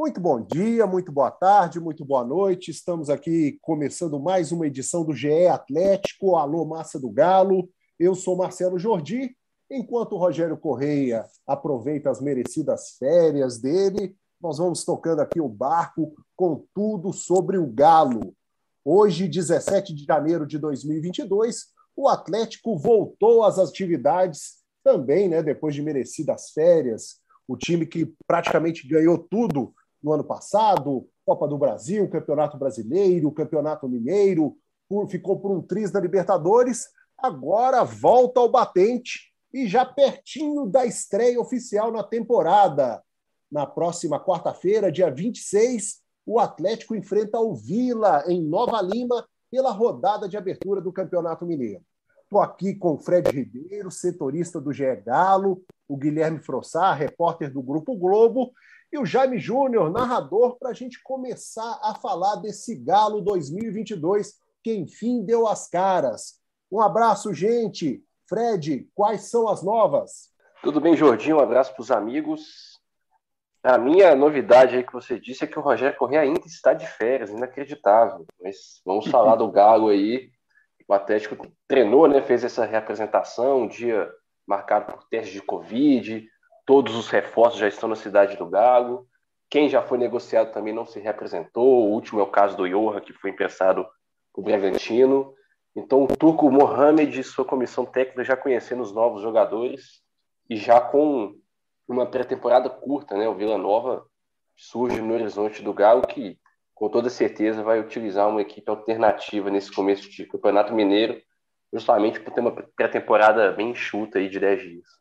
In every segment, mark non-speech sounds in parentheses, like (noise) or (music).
Muito bom dia, muito boa tarde, muito boa noite. Estamos aqui começando mais uma edição do GE Atlético. Alô, Massa do Galo. Eu sou Marcelo Jordi. Enquanto o Rogério Correia aproveita as merecidas férias dele, nós vamos tocando aqui o barco com tudo sobre o Galo. Hoje, 17 de janeiro de 2022, o Atlético voltou às atividades também, né, depois de merecidas férias. O time que praticamente ganhou tudo no ano passado, Copa do Brasil, Campeonato Brasileiro, Campeonato Mineiro, ficou por um triz da Libertadores, agora volta ao batente e já pertinho da estreia oficial na temporada. Na próxima quarta-feira, dia 26, o Atlético enfrenta o Vila em Nova Lima pela rodada de abertura do Campeonato Mineiro. Estou aqui com o Fred Ribeiro, setorista do GE Galo, o Guilherme Frossar, repórter do Grupo Globo, e o Jaime Júnior, narrador, para a gente começar a falar desse Galo 2022 que enfim deu as caras. Um abraço, gente. Fred, quais são as novas? Tudo bem, Jordinho? Um abraço para os amigos. A minha novidade aí que você disse é que o Rogério Corrêa ainda está de férias, inacreditável. Mas vamos falar do Galo aí. O Atlético treinou, né? Fez essa reapresentação, um dia marcado por teste de Covid, Todos os reforços já estão na cidade do Galo. Quem já foi negociado também não se representou. O último é o caso do Iorra, que foi emprestado para o Bragantino. Então, o Turco Mohamed e sua comissão técnica já conhecendo os novos jogadores e já com uma pré-temporada curta, né? O Vila Nova surge no horizonte do Galo, que com toda certeza vai utilizar uma equipe alternativa nesse começo de Campeonato Mineiro, justamente por ter uma pré-temporada bem enxuta aí de 10 dias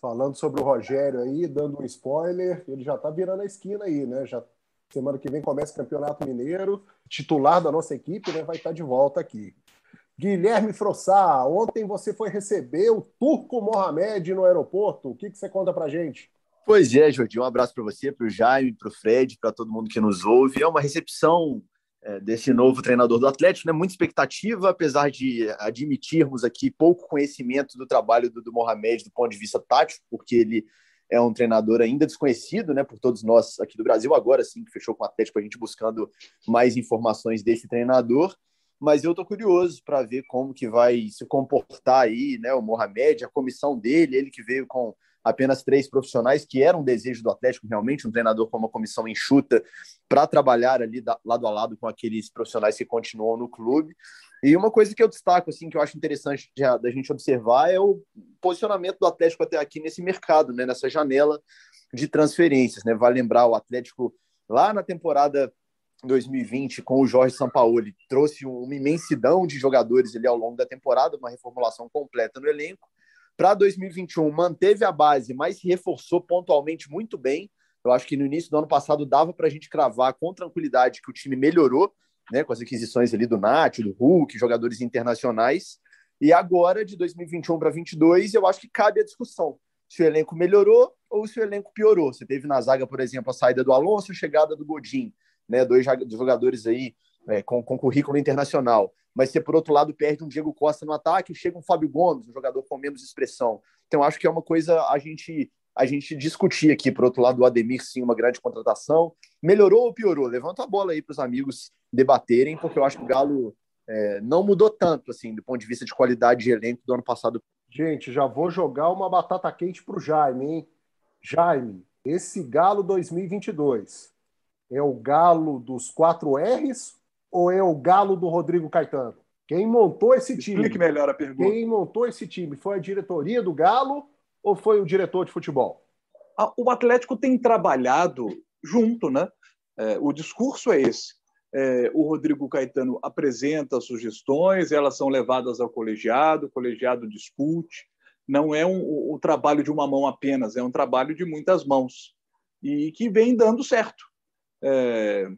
falando sobre o Rogério aí, dando um spoiler, ele já está virando a esquina aí, né? Já semana que vem começa o Campeonato Mineiro, titular da nossa equipe, né? Vai estar tá de volta aqui. Guilherme Frossá, ontem você foi receber o Turco Mohamed no aeroporto. O que, que você conta pra gente? Pois é, Jordi, um abraço para você, para o Jaime, para o Fred, para todo mundo que nos ouve. É uma recepção desse novo treinador do Atlético, né? Muita expectativa, apesar de admitirmos aqui pouco conhecimento do trabalho do, do Mohamed do ponto de vista tático, porque ele é um treinador ainda desconhecido, né, por todos nós aqui do Brasil. Agora sim, que fechou com o Atlético, a gente buscando mais informações desse treinador. Mas eu estou curioso para ver como que vai se comportar aí, né, o Mohamed, a comissão dele, ele que veio com apenas três profissionais, que era um desejo do Atlético, realmente, um treinador com uma comissão enxuta para trabalhar ali da, lado a lado com aqueles profissionais que continuam no clube. E uma coisa que eu destaco, assim, que eu acho interessante da gente observar é o posicionamento do Atlético até aqui nesse mercado, né, nessa janela de transferências. Né? Vale lembrar, o Atlético, lá na temporada 2020, com o Jorge Sampaoli, trouxe uma imensidão de jogadores ali ao longo da temporada, uma reformulação completa no elenco. Para 2021, manteve a base, mas se reforçou pontualmente muito bem. Eu acho que no início do ano passado dava para a gente cravar com tranquilidade que o time melhorou, né, com as aquisições ali do Nath, do Hulk, jogadores internacionais. E agora, de 2021 para 2022, eu acho que cabe a discussão se o elenco melhorou ou se o elenco piorou. Você teve na zaga, por exemplo, a saída do Alonso, a chegada do Godin, né, dois jogadores aí é, com, com currículo internacional mas você, por outro lado, perde um Diego Costa no ataque, chega um Fábio Gomes, um jogador com menos expressão. Então, acho que é uma coisa a gente a gente discutir aqui. Por outro lado, o Ademir, sim, uma grande contratação. Melhorou ou piorou? Levanta a bola aí para os amigos debaterem, porque eu acho que o Galo é, não mudou tanto, assim, do ponto de vista de qualidade de elenco do ano passado. Gente, já vou jogar uma batata quente para o Jaime, hein? Jaime, esse Galo 2022 é o Galo dos quatro R's ou é o Galo do Rodrigo Caetano? Quem montou esse time? Explique melhor a pergunta. Quem montou esse time? Foi a diretoria do Galo ou foi o diretor de futebol? O Atlético tem trabalhado junto, né? É, o discurso é esse. É, o Rodrigo Caetano apresenta sugestões, elas são levadas ao colegiado, o colegiado discute. Não é um, o trabalho de uma mão apenas, é um trabalho de muitas mãos e que vem dando certo. É,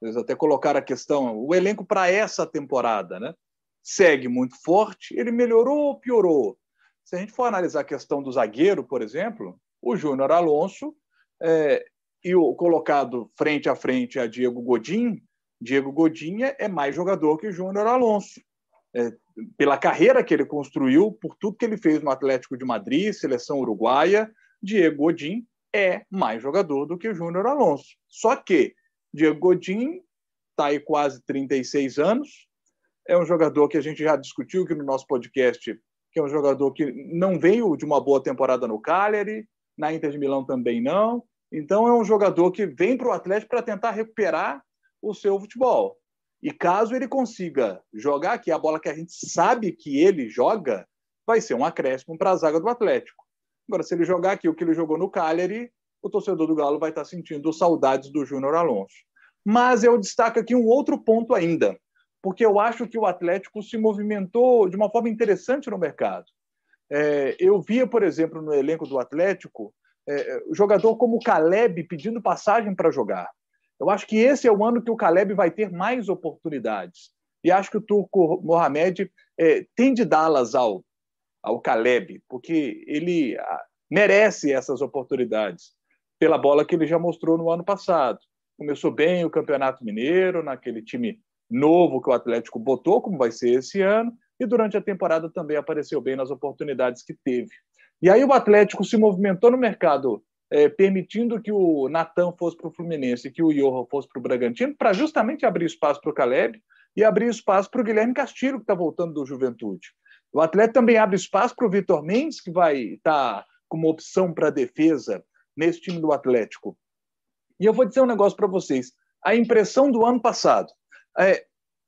eles até colocaram a questão, o elenco para essa temporada, né? Segue muito forte, ele melhorou ou piorou? Se a gente for analisar a questão do zagueiro, por exemplo, o Júnior Alonso é, e o colocado frente a frente a Diego Godin, Diego Godin é mais jogador que o Júnior Alonso. É, pela carreira que ele construiu, por tudo que ele fez no Atlético de Madrid, seleção uruguaia, Diego Godin é mais jogador do que o Júnior Alonso. Só que Diego Godin está aí quase 36 anos, é um jogador que a gente já discutiu aqui no nosso podcast, que é um jogador que não veio de uma boa temporada no Cagliari, na Inter de Milão também não. Então é um jogador que vem para o Atlético para tentar recuperar o seu futebol. E caso ele consiga jogar, que é a bola que a gente sabe que ele joga, vai ser um acréscimo para a zaga do Atlético. Agora, se ele jogar aqui o que ele jogou no Cagliari, o torcedor do Galo vai estar sentindo saudades do Júnior Alonso. Mas eu destaco aqui um outro ponto ainda, porque eu acho que o Atlético se movimentou de uma forma interessante no mercado. É, eu via, por exemplo, no elenco do Atlético, é, jogador como o Caleb pedindo passagem para jogar. Eu acho que esse é o ano que o Caleb vai ter mais oportunidades. E acho que o Turco Mohamed é, tem de dá-las ao, ao Caleb, porque ele ah, merece essas oportunidades pela bola que ele já mostrou no ano passado. Começou bem o Campeonato Mineiro, naquele time novo que o Atlético botou, como vai ser esse ano, e durante a temporada também apareceu bem nas oportunidades que teve. E aí o Atlético se movimentou no mercado é, permitindo que o Natan fosse para o Fluminense que o Johan fosse para o Bragantino, para justamente abrir espaço para o Caleb e abrir espaço para o Guilherme Castilho, que está voltando do Juventude. O Atlético também abre espaço para o Vitor Mendes, que vai estar tá como opção para a defesa nesse time do Atlético. E eu vou dizer um negócio para vocês. A impressão do ano passado, é,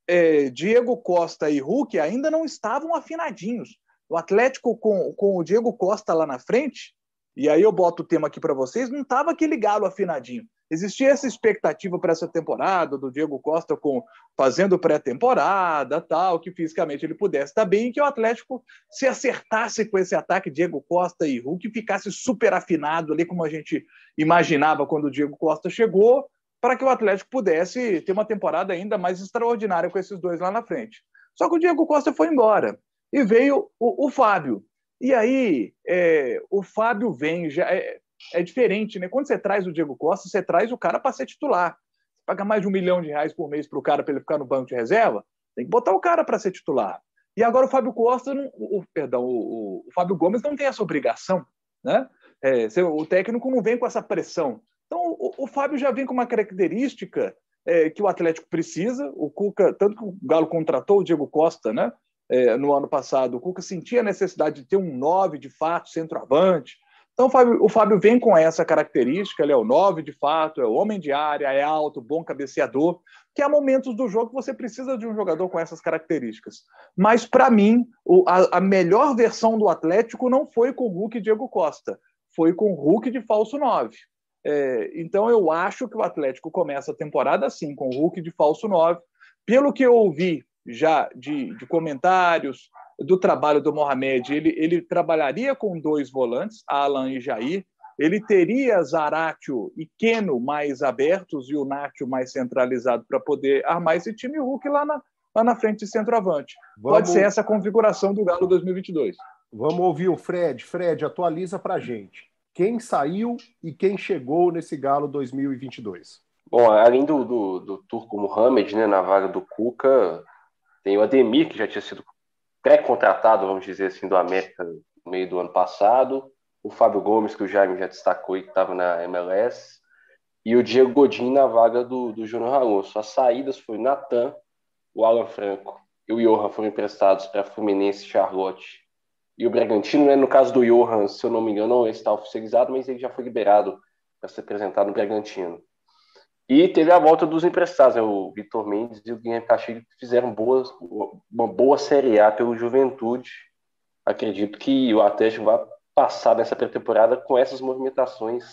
é, Diego Costa e Hulk ainda não estavam afinadinhos. O Atlético com, com o Diego Costa lá na frente e aí eu boto o tema aqui para vocês, não estava aquele galo afinadinho. Existia essa expectativa para essa temporada do Diego Costa com fazendo pré-temporada, tal, que fisicamente ele pudesse estar bem, que o Atlético se acertasse com esse ataque Diego Costa e Hulk, ficasse super afinado ali como a gente imaginava quando o Diego Costa chegou, para que o Atlético pudesse ter uma temporada ainda mais extraordinária com esses dois lá na frente. Só que o Diego Costa foi embora e veio o, o Fábio. E aí, é, o Fábio vem, já é, é, diferente, né? Quando você traz o Diego Costa, você traz o cara para ser titular. Você paga mais de um milhão de reais por mês para o cara para ele ficar no banco de reserva, tem que botar o cara para ser titular. E agora o Fábio Costa, não, o, perdão, o, o, Fábio Gomes não tem essa obrigação, né? É, o técnico não vem com essa pressão. Então, o, o Fábio já vem com uma característica é, que o Atlético precisa. O Cuca, tanto que o Galo contratou o Diego Costa, né? é, no ano passado, o Cuca sentia a necessidade de ter um 9 de fato, centroavante. Então o Fábio, o Fábio vem com essa característica, ele é o 9 de fato, é o homem de área, é alto, bom cabeceador, que há momentos do jogo que você precisa de um jogador com essas características. Mas, para mim, o, a, a, melhor versão do Atlético não foi com o Hulk e Diego Costa, foi com o Hulk de falso 9. É, então eu acho que o Atlético começa a temporada assim, com o Hulk de falso 9. Pelo que eu ouvi já de, de comentários do trabalho do Mohamed, ele, ele trabalharia com dois volantes, Alan e Jair, ele teria Zaratio e Keno mais abertos e o Nacho mais centralizado para poder armar esse time Hulk lá na, lá na frente de centroavante. Vamos... Pode ser essa configuração do Galo 2022. Vamos ouvir o Fred. Fred, atualiza para gente. Quem saiu e quem chegou nesse Galo 2022? Bom, além do, do, do Turco Mohamed, né, na vaga do Cuca, tem o Ademir, que já tinha sido pré-contratado, vamos dizer assim, do América no meio do ano passado. O Fábio Gomes, que o Jaime já destacou e que estava na MLS. E o Diego Godin na vaga do, do Júnior Alonso. As saídas o Natan, o Alan Franco e o Johan foram emprestados para Fluminense, Charlotte e o Bragantino. Né? No caso do Johan, se eu não me engano, não está oficializado, mas ele já foi liberado para ser apresentado no Bragantino. E teve a volta dos emprestados, né? o Vitor Mendes e o Guilherme Castilho fizeram boas, uma boa Série A pelo Juventude. Acredito que o Atlético vai passar nessa pré-temporada com essas movimentações.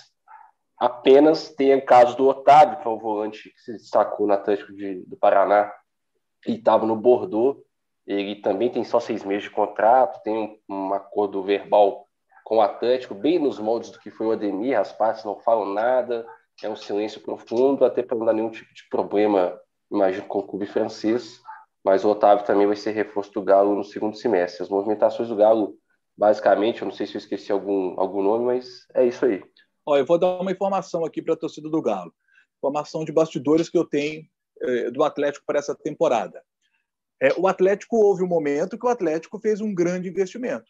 Apenas tem o caso do Otávio, que é o volante que se destacou no Atlético de, do Paraná e estava no Bordeaux. Ele também tem só seis meses de contrato, tem um, um acordo verbal com o Atlético, bem nos moldes do que foi o Ademir, as partes não falam nada, é um silêncio profundo, até para não dar nenhum tipo de problema, imagino, com o clube francês. Mas o Otávio também vai ser reforço do Galo no segundo semestre. As movimentações do Galo, basicamente, eu não sei se eu esqueci algum, algum nome, mas é isso aí. Olha, eu vou dar uma informação aqui para a torcida do Galo. Informação de bastidores que eu tenho eh, do Atlético para essa temporada. É, o Atlético houve um momento que o Atlético fez um grande investimento.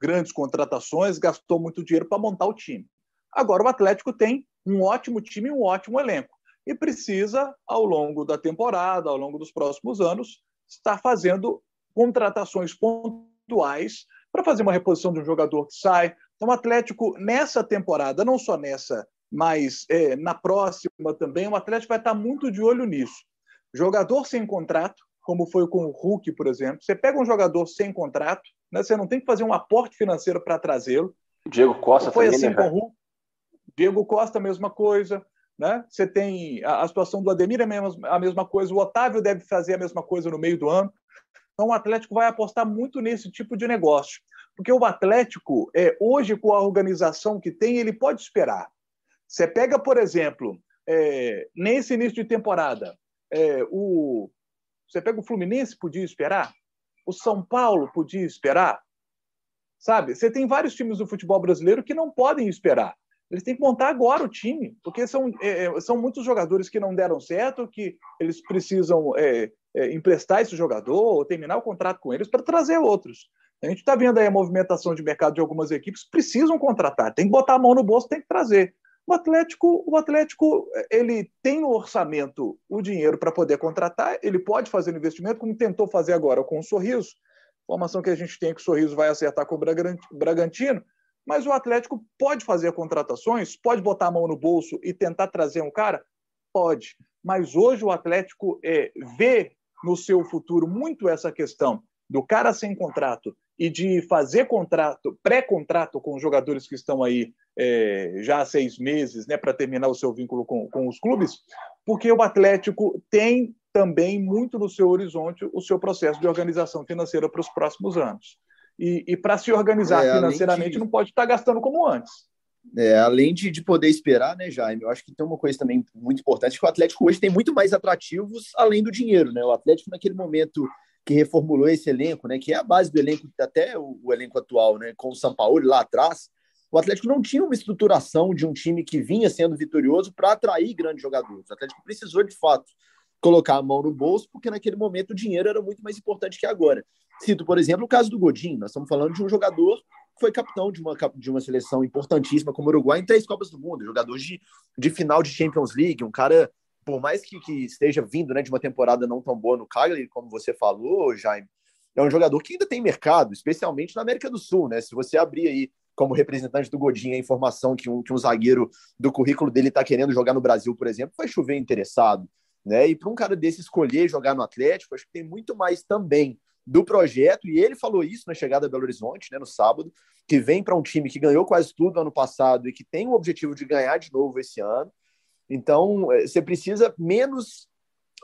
Grandes contratações, gastou muito dinheiro para montar o time. Agora o Atlético tem um ótimo time um ótimo elenco. E precisa, ao longo da temporada, ao longo dos próximos anos, estar fazendo contratações pontuais para fazer uma reposição de um jogador que sai. Então, o Atlético, nessa temporada, não só nessa, mas é, na próxima também, o Atlético vai estar muito de olho nisso. Jogador sem contrato, como foi com o Hulk, por exemplo. Você pega um jogador sem contrato, né, você não tem que fazer um aporte financeiro para trazê-lo. Diego Costa foi também, assim né, com o Hulk. Diego Costa, mesma coisa. Né? Você tem a, a situação do Ademir, é a mesma, a mesma coisa. O Otávio deve fazer a mesma coisa no meio do ano. Então, o Atlético vai apostar muito nesse tipo de negócio. Porque o Atlético, é, hoje, com a organização que tem, ele pode esperar. Você pega, por exemplo, é, nesse início de temporada, é, o, você pega o Fluminense, podia esperar? O São Paulo podia esperar? Sabe? Você tem vários times do futebol brasileiro que não podem esperar. Eles têm que montar agora o time, porque são, é, é são muitos jogadores que não deram certo, que eles precisam é, é, emprestar esse jogador ou terminar o contrato com eles para trazer outros. A gente está vendo aí a movimentação de mercado de algumas equipes, precisam contratar, tem que botar a mão no bolso, tem que trazer. O Atlético, o Atlético, ele tem no orçamento o dinheiro para poder contratar, ele pode fazer o investimento, como tentou fazer agora com o Sorriso. Informação que a gente tem é que o Sorriso vai acertar com o Bragantino, mas o Atlético pode fazer contratações, pode botar a mão no bolso e tentar trazer um cara? Pode. Mas hoje o Atlético é, vê no seu futuro muito essa questão do cara sem contrato e de fazer contrato, pré-contrato com os jogadores que estão aí é, já há seis meses, né, para terminar o seu vínculo com, com os clubes, porque o Atlético tem também muito no seu horizonte o seu processo de organização financeira para os próximos anos. E, e para se organizar é, financeiramente, de... não pode estar gastando como antes. É, além de, de poder esperar, né, Jaime? Eu acho que tem uma coisa também muito importante, que o Atlético hoje tem muito mais atrativos além do dinheiro, né? O Atlético, naquele momento que reformulou esse elenco, né, que é a base do elenco, até o, o elenco atual, né, com o São Paulo lá atrás, o Atlético não tinha uma estruturação de um time que vinha sendo vitorioso para atrair grandes jogadores. O Atlético precisou, de fato, colocar a mão no bolso, porque naquele momento o dinheiro era muito mais importante que agora. Cito, por exemplo, o caso do Godinho. Nós estamos falando de um jogador que foi capitão de uma, de uma seleção importantíssima como o Uruguai em três Copas do Mundo, jogador de, de final de Champions League, um cara, por mais que, que esteja vindo né, de uma temporada não tão boa no Cagliari, como você falou, Jaime, é um jogador que ainda tem mercado, especialmente na América do Sul, né? Se você abrir aí como representante do Godinho a informação que um, que um zagueiro do currículo dele está querendo jogar no Brasil, por exemplo, vai chover interessado. Né? E para um cara desse escolher jogar no Atlético, acho que tem muito mais também do projeto, e ele falou isso na chegada a Belo Horizonte, né, no sábado, que vem para um time que ganhou quase tudo ano passado e que tem o objetivo de ganhar de novo esse ano. Então, é, você precisa menos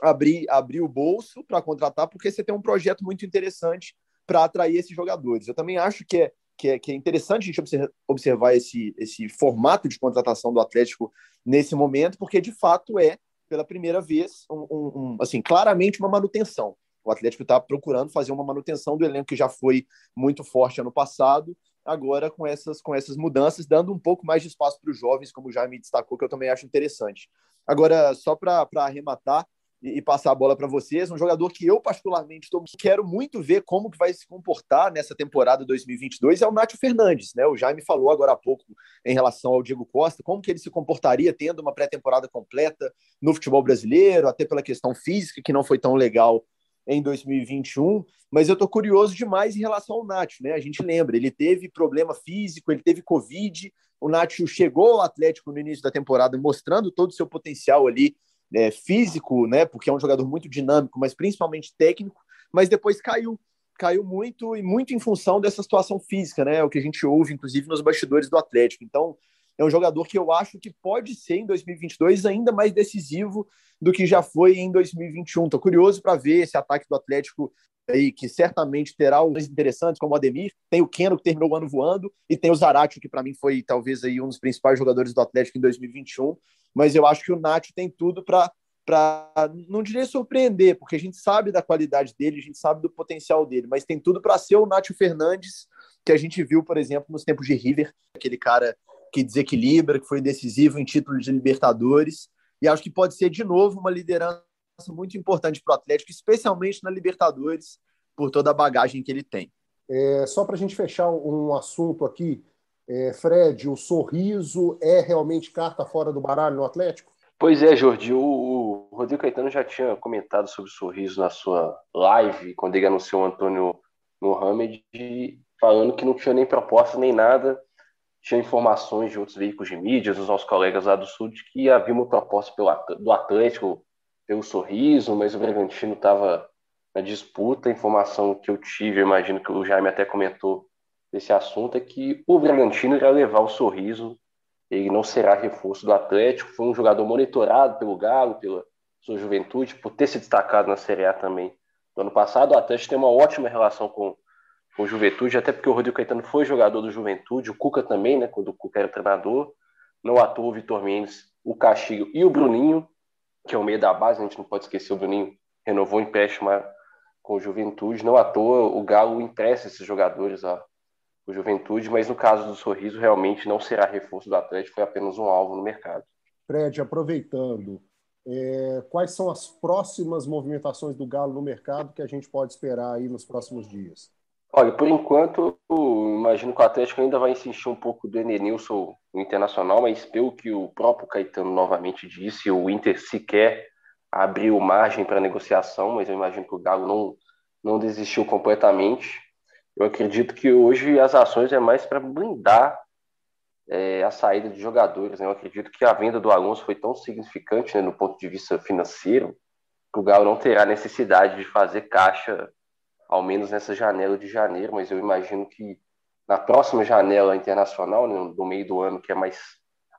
abrir, abrir o bolso para contratar, porque você tem um projeto muito interessante para atrair esses jogadores. Eu também acho que é, que é, que é interessante a gente observar esse, esse formato de contratação do Atlético nesse momento, porque de fato é, pela primeira vez, um, um, um assim, claramente uma manutenção. O Atlético está procurando fazer uma manutenção do elenco que já foi muito forte ano passado, agora com essas, com essas mudanças, dando um pouco mais de espaço para os jovens, como já me destacou, que eu também acho interessante. Agora, só para arrematar, e, passar a bola para vocês. Um jogador que eu, particularmente, tô, quero muito ver como que vai se comportar nessa temporada 2022 é o Nátio Fernandes. Né? O Jaime falou agora há pouco em relação ao Diego Costa, como que ele se comportaria tendo uma pré-temporada completa no futebol brasileiro, até pela questão física, que não foi tão legal em 2021, mas eu estou curioso demais em relação ao Nacho, né? A gente lembra, ele teve problema físico, ele teve Covid, o Nacho chegou ao Atlético no início da temporada mostrando todo o seu potencial ali é, físico, né? Porque é um jogador muito dinâmico, mas principalmente técnico, mas depois caiu. Caiu muito e muito em função dessa situação física, né? O que a gente ouve, inclusive, nos bastidores do Atlético. Então, é um jogador que eu acho que pode ser em 2022 ainda mais decisivo do que já foi em 2021. Estou curioso para ver esse ataque do Atlético aí, que certamente terá uns interessantes, como o Ademir, tem o Keno, que terminou o ano voando, e tem o Zarate, que para mim foi talvez aí um dos principais jogadores do Atlético em 2021 mas eu acho que o Nath tem tudo para para não diria surpreender, porque a gente sabe da qualidade dele, a gente sabe do potencial dele, mas tem tudo para ser o Nátio Fernandes que a gente viu, por exemplo, nos tempos de River, aquele cara que desequilibra, que foi decisivo em títulos de Libertadores, e acho que pode ser de novo uma liderança muito importante para o Atlético, especialmente na Libertadores, por toda a bagagem que ele tem. É, só para a gente fechar um assunto aqui, É, Fred, o sorriso é realmente carta fora do baralho no Atlético? Pois é, Jordi. O, Rodrigo Caetano já tinha comentado sobre o sorriso na sua live, quando ele anunciou o Antônio Mohamed, falando que não tinha nem proposta nem nada. Tinha informações de outros veículos de mídia, dos nossos colegas lá do Sul, de que havia uma proposta pelo, do Atlético pelo sorriso, mas o Bragantino estava na disputa. A informação que eu tive, eu imagino que o Jaime até comentou desse assunto, é que o Bragantino irá levar o sorriso ele não será reforço do Atlético. Foi um jogador monitorado pelo Galo, pela sua juventude, por ter se destacado na Série A também no ano passado. O Atlético tem uma ótima relação com o Juventude, até porque o Rodrigo Caetano foi jogador do Juventude, o Cuca também, né, quando o Cuca era treinador. Não atuou o Vitor Mendes, o Castilho e o Bruninho, que é o meio da base, a gente não pode esquecer, o Bruninho renovou o empréstimo com o Juventude. Não à toa o Galo empresta esses jogadores ó, o Juventude, mas no caso do Sorriso, realmente não será reforço do Atlético, foi apenas um alvo no mercado. Fred, aproveitando, é, quais são as próximas movimentações do Galo no mercado que a gente pode esperar aí nos próximos dias? Olha, por enquanto, imagino que o Atlético ainda vai insistir um pouco do Enenilson no Internacional, mas pelo que o próprio Caetano novamente disse, o Inter sequer abriu margem para negociação, mas eu imagino que o Galo não, não desistiu completamente. Eu acredito que hoje as ações é mais para blindar é, a saída de jogadores. Né? Eu acredito que a venda do Alonso foi tão significante né, no ponto de vista financeiro que o Galo não terá necessidade de fazer caixa, ao menos nessa janela de janeiro, mas eu imagino que na próxima janela internacional, né, no meio do ano, que é mais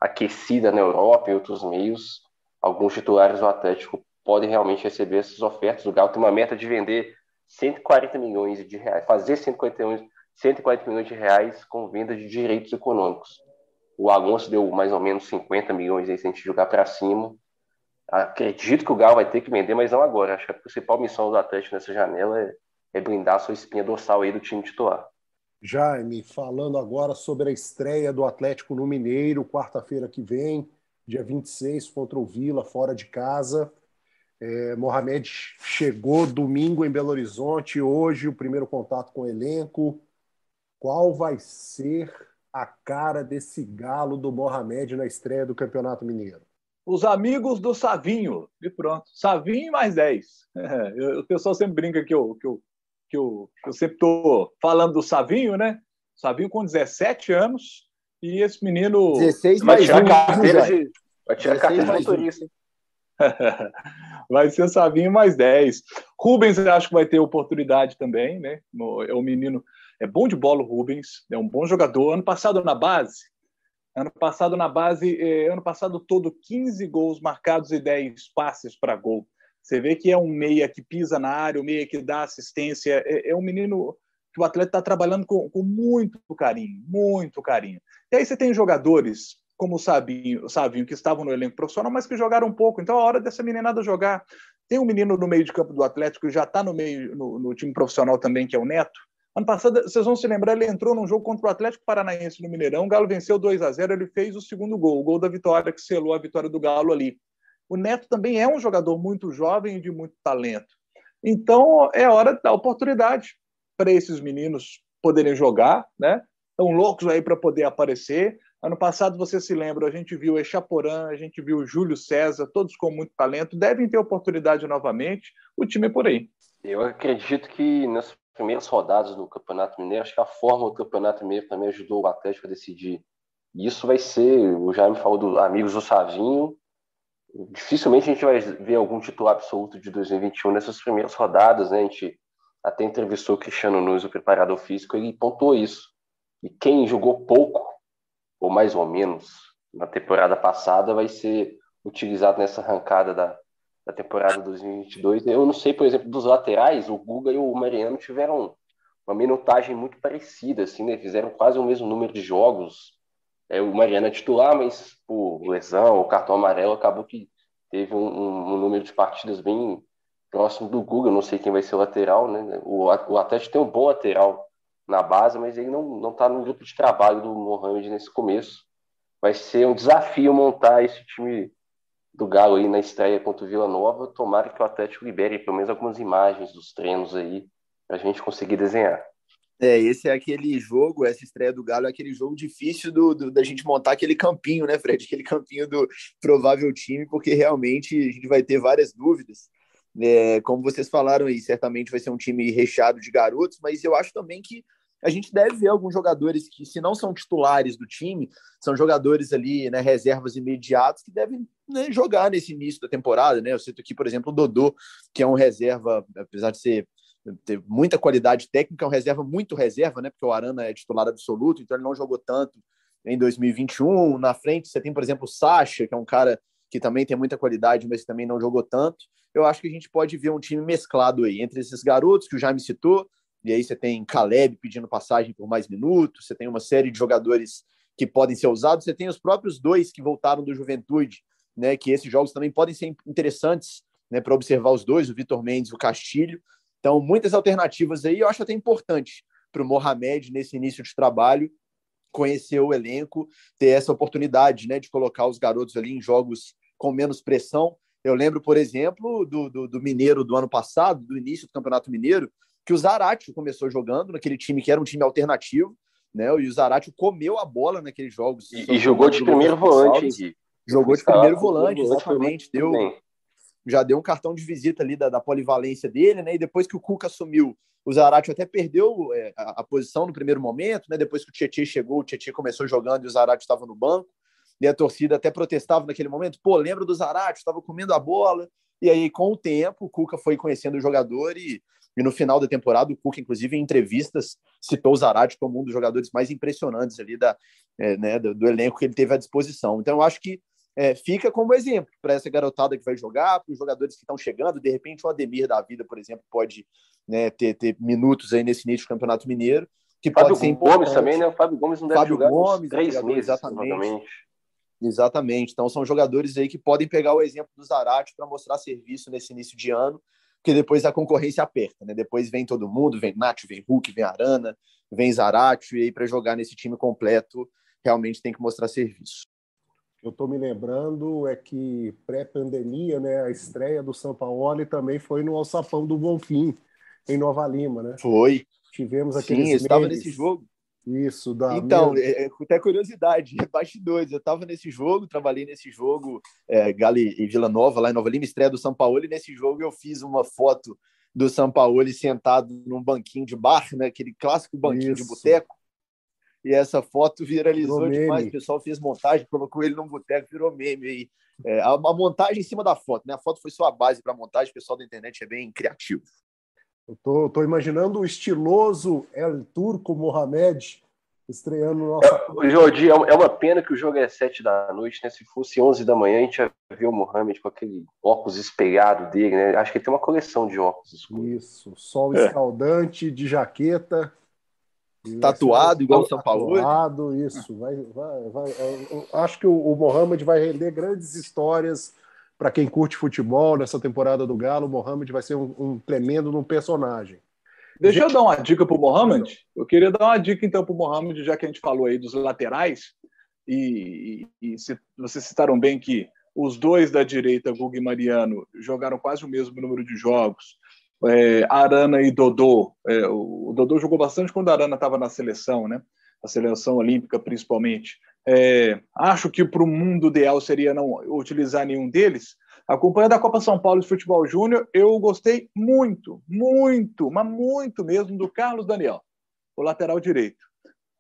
aquecida na Europa e outros meios, alguns titulares do Atlético podem realmente receber essas ofertas. O Galo tem uma meta de vender 140 milhões de reais, fazer 140, 140 milhões de reais com venda de direitos econômicos. O Alonso deu mais ou menos 50 milhões aí se a gente jogar para cima. Acredito que o Galo vai ter que vender, mas não agora. Acho que a principal missão do Atlético nessa janela é, é blindar a sua espinha dorsal aí do time titular. Jaime, falando agora sobre a estreia do Atlético no Mineiro, quarta-feira que vem, dia 26, contra o Vila, fora de casa. É, Mohamed chegou domingo em Belo Horizonte, hoje o primeiro contato com o elenco. Qual vai ser a cara desse galo do Mohamed na estreia do Campeonato Mineiro? Os amigos do Savinho, e pronto. Savinho mais 10. É, (laughs) o pessoal sempre brinca que eu, que eu, que eu, eu sempre estou falando do Savinho, né? Savinho com 17 anos e esse menino. 16 mais vai tirar um, carteira de, vai tirar carteira de motorista. (laughs) vai ser Savinho mais 10. Rubens, eu acho que vai ter oportunidade também, né? É um menino, é bom de bola o Rubens, é um bom jogador. Ano passado na base, ano passado na base, é, ano passado todo 15 gols marcados e 10 passes para gol. Você vê que é um meia que pisa na área, um meia que dá assistência, é, é um menino que o atleta está trabalhando com, com muito carinho, muito carinho. E aí você tem jogadores como o Sabinho, o Savinho, que estavam no elenco profissional, mas que jogaram um pouco. Então, é a hora dessa meninada jogar. Tem um menino no meio de campo do Atlético que já está no meio no, no, time profissional também, que é o Neto. Ano passado, vocês vão se lembrar, ele entrou num jogo contra o Atlético Paranaense no Mineirão. O Galo venceu 2 a 0 ele fez o segundo gol, o gol da vitória, que selou a vitória do Galo ali. O Neto também é um jogador muito jovem e de muito talento. Então, é hora da oportunidade para esses meninos poderem jogar, né? Estão loucos aí para poder aparecer. Ano passado, você se lembra, a gente viu Echaporã, a gente viu Júlio César, todos com muito talento, devem ter oportunidade novamente. O time é por aí. Eu acredito que nas primeiras rodadas do Campeonato Mineiro, acho que a forma do Campeonato Mineiro também ajudou o Atlético a decidir. Isso vai ser, o Jaime falou dos amigos do Savinho, dificilmente a gente vai ver algum titular absoluto de 2021 nessas primeiras rodadas, né? A gente até entrevistou o Cristiano Nunes, o preparador físico, ele pontuou isso. E quem jogou pouco ou mais ou menos, na temporada passada, vai ser utilizado nessa arrancada da, da temporada 2022. Eu não sei, por exemplo, dos laterais, o Guga e o Mariano tiveram uma minutagem muito parecida, assim, né? Fizeram quase o mesmo número de jogos. É, o Mariano é titular, mas por lesão, o cartão amarelo, acabou que teve um, um, um número de partidas bem próximo do. Eu não sei quem vai ser o lateral, né? O, o Atlético tem um bom lateral na base, mas ele não não está no grupo de trabalho do Mohamed nesse começo. Vai ser um desafio montar esse time do Galo aí na estreia contra o Vila Nova. Tomara que o Atlético libere pelo menos algumas imagens dos treinos aí para a gente conseguir desenhar. É, esse é aquele jogo, essa estreia do Galo é aquele jogo difícil do, do, da gente montar aquele campinho, né, Fred? Aquele campinho do provável time, porque realmente a gente vai ter várias dúvidas. É, como vocês falaram aí, certamente vai ser um time recheado de garotos, mas eu acho também que a gente deve ver alguns jogadores que, se não são titulares do time, são jogadores ali, né, reservas imediatos, que devem né, jogar nesse início da temporada, né? Eu cito aqui, por exemplo, o Dodô, que é um reserva, apesar de ser ter muita qualidade técnica, é um reserva muito reserva, né? Porque o Arana é titular absoluto, então ele não jogou tanto em 2021. Na frente você tem, por exemplo, o Sacha, que é um cara que também tem muita qualidade, mas também não jogou tanto. Eu acho que a gente pode ver um time mesclado aí entre esses garotos que o Jaime citou, e aí você tem Caleb pedindo passagem por mais minutos, você tem uma série de jogadores que podem ser usados, você tem os próprios dois que voltaram do Juventude, né, que esses jogos também podem ser interessantes né, para observar os dois, o Vitor Mendes o Castilho. Então, muitas alternativas aí, eu acho até importante para o Mohamed, nesse início de trabalho, conhecer o elenco, ter essa oportunidade né, de colocar os garotos ali em jogos com menos pressão. Eu lembro, por exemplo, do, do, do Mineiro do ano passado, do início do Campeonato Mineiro, que o Zaratio começou jogando naquele time que era um time alternativo, né? E o Zaratio comeu a bola naqueles jogos. E, e jogou de primeiro volante, Henrique. Jogou de primeiro volante, exatamente. Deu, já deu um cartão de visita ali da, da, polivalência dele, né? E depois que o Cuca assumiu, o Zaratio até perdeu é, a, a, posição no primeiro momento, né? Depois que o Tietchan chegou, o Tietchan começou jogando e o Zaratio estava no banco. E a torcida até protestava naquele momento. Pô, lembra do Zaratio? Estava comendo a bola. E aí, com o tempo, o Cuca foi conhecendo o jogador e e no final da temporada, o Cuca, inclusive, em entrevistas, citou o Zarate como um dos jogadores mais impressionantes ali da, é, né, do, do, elenco que ele teve à disposição. Então, eu acho que é, fica como exemplo para essa garotada que vai jogar, para os jogadores que estão chegando. De repente, o Ademir da vida, por exemplo, pode né, ter, ter minutos aí nesse início do Campeonato Mineiro. Que Fábio pode ser Gomes também, né? O Fábio Gomes não deve Fábio jogar Gomes, três meses, exatamente. Exatamente. Então, são jogadores aí que podem pegar o exemplo do Zarate para mostrar serviço nesse início de ano porque depois a concorrência aperta, né? Depois vem todo mundo, vem Nath, vem Hulk, vem Arana, vem Zarate, e aí para jogar nesse time completo, realmente tem que mostrar serviço. Eu estou me lembrando é que pré-pandemia, né, a estreia do São Paulo também foi no Alçapão do Bonfim, em Nova Lima, né? Foi. Tivemos aquele. Sim, estava nesse jogo. Isso, da Então, é, é, até curiosidade, (laughs) bastidores. Eu estava nesse jogo, trabalhei nesse jogo, é, Gali e Vila Nova, lá em Nova Lima, estreia do São Paulo, e nesse jogo eu fiz uma foto do São Paulo sentado num banquinho de bar, né, aquele clássico banquinho Isso. de boteco. E essa foto viralizou virou demais. Meme. O pessoal fez montagem, colocou ele num boteco, virou meme aí. É, a, a, montagem em cima da foto, né? A foto foi só a base para montagem, o pessoal da internet é bem criativo. Eu tô, tô imaginando o estiloso El Turco Mohamed estreando no nosso. Jordi, é, é uma pena que o jogo é sete da noite, né? Se fosse onze da manhã, a gente ia ver o Mohamed com aquele óculos espelhado dele, né? Acho que ele tem uma coleção de óculos escuros. Isso, sol é. escaldante, de jaqueta. Tatuado, igual o São Paulo. Tatuado, isso. Vai, vai, vai. acho que o, o Mohamed vai render grandes histórias para quem curte futebol nessa temporada do Galo, o Mohamed vai ser um, um tremendo um personagem. Deixa eu dar uma dica para o Mohamed. Eu queria dar uma dica então para o Mohamed, já que a gente falou aí dos laterais, e, e, e se, vocês citaram bem que os dois da direita, Guga e Mariano, jogaram quase o mesmo número de jogos. É, Arana e Dodô. É, o Dodô jogou bastante quando a Arana estava na seleção, né? A seleção olímpica, principalmente. É, acho que para o mundo ideal seria não utilizar nenhum deles. Acompanhando a Copa São Paulo de Futebol Júnior, eu gostei muito, muito, mas muito mesmo do Carlos Daniel, o lateral direito.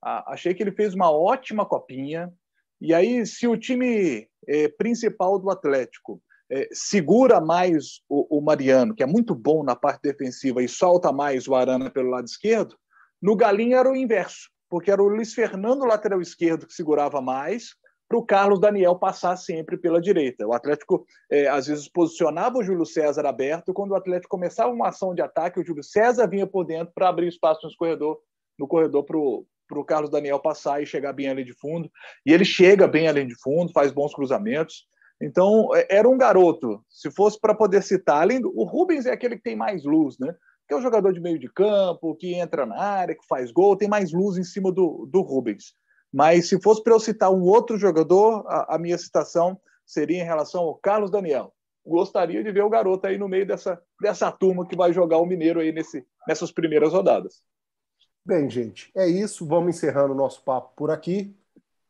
Ah, achei que ele fez uma ótima copinha. E aí, se o time é, principal do Atlético é, segura mais o, o, Mariano, que é muito bom na parte defensiva, e solta mais o Arana pelo lado esquerdo, no Galinha era o inverso porque era o Luiz Fernando, lateral esquerdo, que segurava mais, para o Carlos Daniel passar sempre pela direita. O Atlético, é, às vezes, posicionava o Júlio César aberto, quando o Atlético começava uma ação de ataque, o Júlio César vinha por dentro para abrir espaço no corredor, no corredor para o Carlos Daniel passar e chegar bem ali de fundo. E ele chega bem ali de fundo, faz bons cruzamentos. Então, é, era um garoto. Se fosse para poder citar, além do, o Rubens é aquele que tem mais luz, né? que é um jogador de meio de campo, que entra na área, que faz gol, tem mais luz em cima do, do Rubens. Mas se fosse para eu citar um outro jogador, a, a, minha citação seria em relação ao Carlos Daniel. Gostaria de ver o garoto aí no meio dessa, dessa turma que vai jogar o Mineiro aí nesse, nessas primeiras rodadas. Bem, gente, é isso. Vamos encerrando o nosso papo por aqui.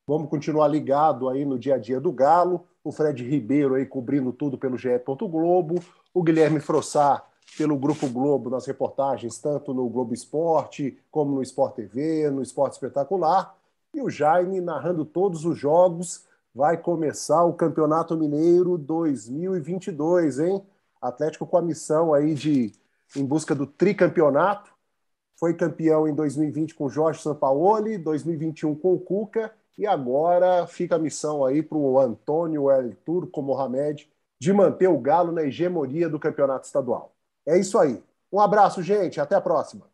Vamos continuar ligado aí no dia a dia do Galo. O Fred Ribeiro aí cobrindo tudo pelo GE. Globo. O Guilherme Frossar pelo Grupo Globo nas reportagens, tanto no Globo Esporte, como no Sport TV, no Esporte Espetacular. E o Jaime narrando todos os jogos. Vai começar o Campeonato Mineiro 2022, hein? Atlético com a missão aí de em busca do tricampeonato. Foi campeão em 2020 com Jorge Sampaoli, 2021 com o Cuca e agora fica a missão aí para o Antônio El Turco Mohamed de manter o Galo na hegemonia do campeonato estadual. É isso aí. Um abraço, gente. Até a próxima.